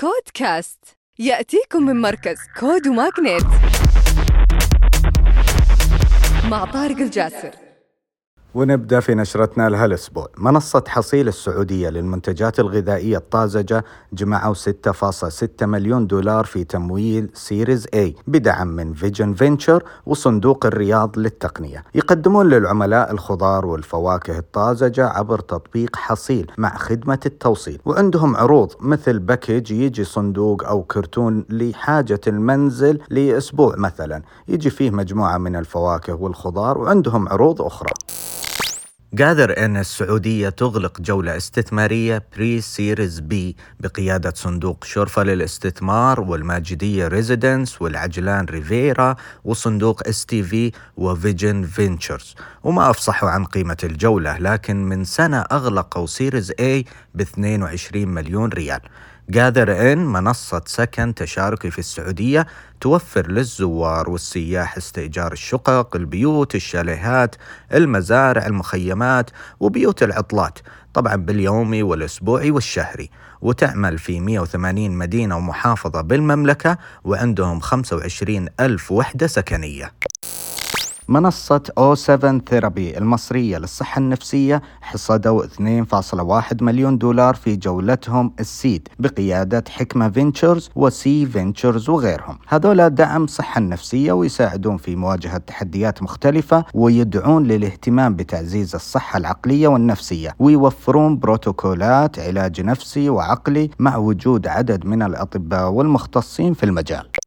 كود كاست يأتيكم من مركز كود وماغنيت مع طارق الجاسر. ونبدأ في نشرتنا لهالأسبوع. منصة حصيل السعودية للمنتجات الغذائية الطازجة جمعوا 6.6 مليون دولار في تمويل Series A بدعم من فيجن فينتشر وصندوق الرياض للتقنية. يقدمون للعملاء الخضار والفواكه الطازجة عبر تطبيق حصيل مع خدمة التوصيل. وعندهم عروض مثل package يجي صندوق أو كرتون لحاجة المنزل لأسبوع مثلا. يجي فيه مجموعة من الفواكه والخضار وعندهم عروض أخرى. جاذر إن السعودية تغلق جولة استثمارية بري Series B بقيادة صندوق شرفة للاستثمار والماجدية ريزيدنس والعجلان ريفيرا وصندوق اس تي في وفيجن فينتشرز وما أفصحوا عن قيمة الجولة لكن من سنة أغلقوا Series A ب 22 مليون ريال. جاذر إن منصة سكن تشاركي في السعودية توفر للزوار والسياح استئجار الشقق، البيوت، الشاليهات، المزارع، المخيمات وبيوت العطلات، طبعا باليومي والأسبوعي والشهري، وتعمل في 180 مدينة ومحافظة بالمملكة وعندهم 25 ألف وحدة سكنية. منصة أو 7 ثيرابي المصرية للصحة النفسية حصدوا 2.1 مليون دولار في جولتهم ال Seed بقيادة حكمة فينتشرز وسي فينتشرز وغيرهم. هذولا دعم صحة النفسية ويساعدون في مواجهة تحديات مختلفة ويدعون للاهتمام بتعزيز الصحة العقلية والنفسية ويوفرون بروتوكولات علاج نفسي وعقلي مع وجود عدد من الأطباء والمختصين في المجال.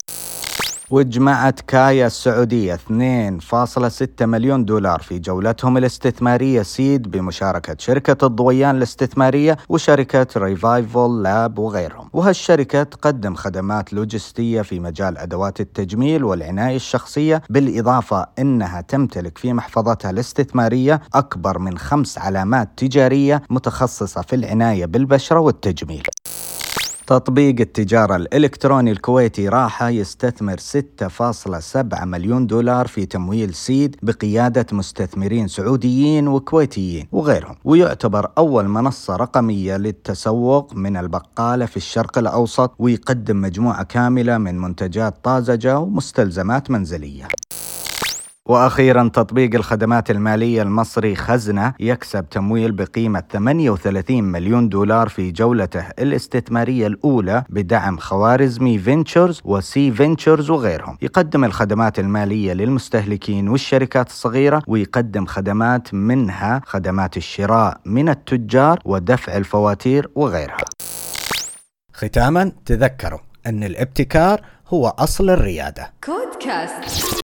وجمعت كايا السعودية 2.6 مليون دولار في جولتهم الاستثمارية سيد بمشاركة شركة الضويان الاستثمارية وشركة ريفايفل لاب وغيرهم. وهالشركة تقدم خدمات لوجستية في مجال أدوات التجميل والعناية الشخصية بالإضافة أنها تمتلك في محفظتها الاستثمارية أكبر من خمس علامات تجارية متخصصة في العناية بالبشرة والتجميل. تطبيق التجارة الإلكتروني الكويتي راحة يستثمر 6.7 مليون دولار في تمويل Seed بقيادة مستثمرين سعوديين وكويتيين وغيرهم ويعتبر أول منصة رقمية للتسوق من البقالة في الشرق الأوسط ويقدم مجموعة كاملة من منتجات طازجة ومستلزمات منزلية. وأخيرا تطبيق الخدمات المالية المصري خزنة يكسب تمويل بقيمة 38 مليون دولار في جولته الاستثمارية الأولى بدعم خوارزمي فينتشرز وسي فينتشرز وغيرهم. يقدم الخدمات المالية للمستهلكين والشركات الصغيرة ويقدم خدمات منها خدمات الشراء من التجار ودفع الفواتير وغيرها. ختاما تذكروا أن الابتكار هو أصل الريادة. كود كاست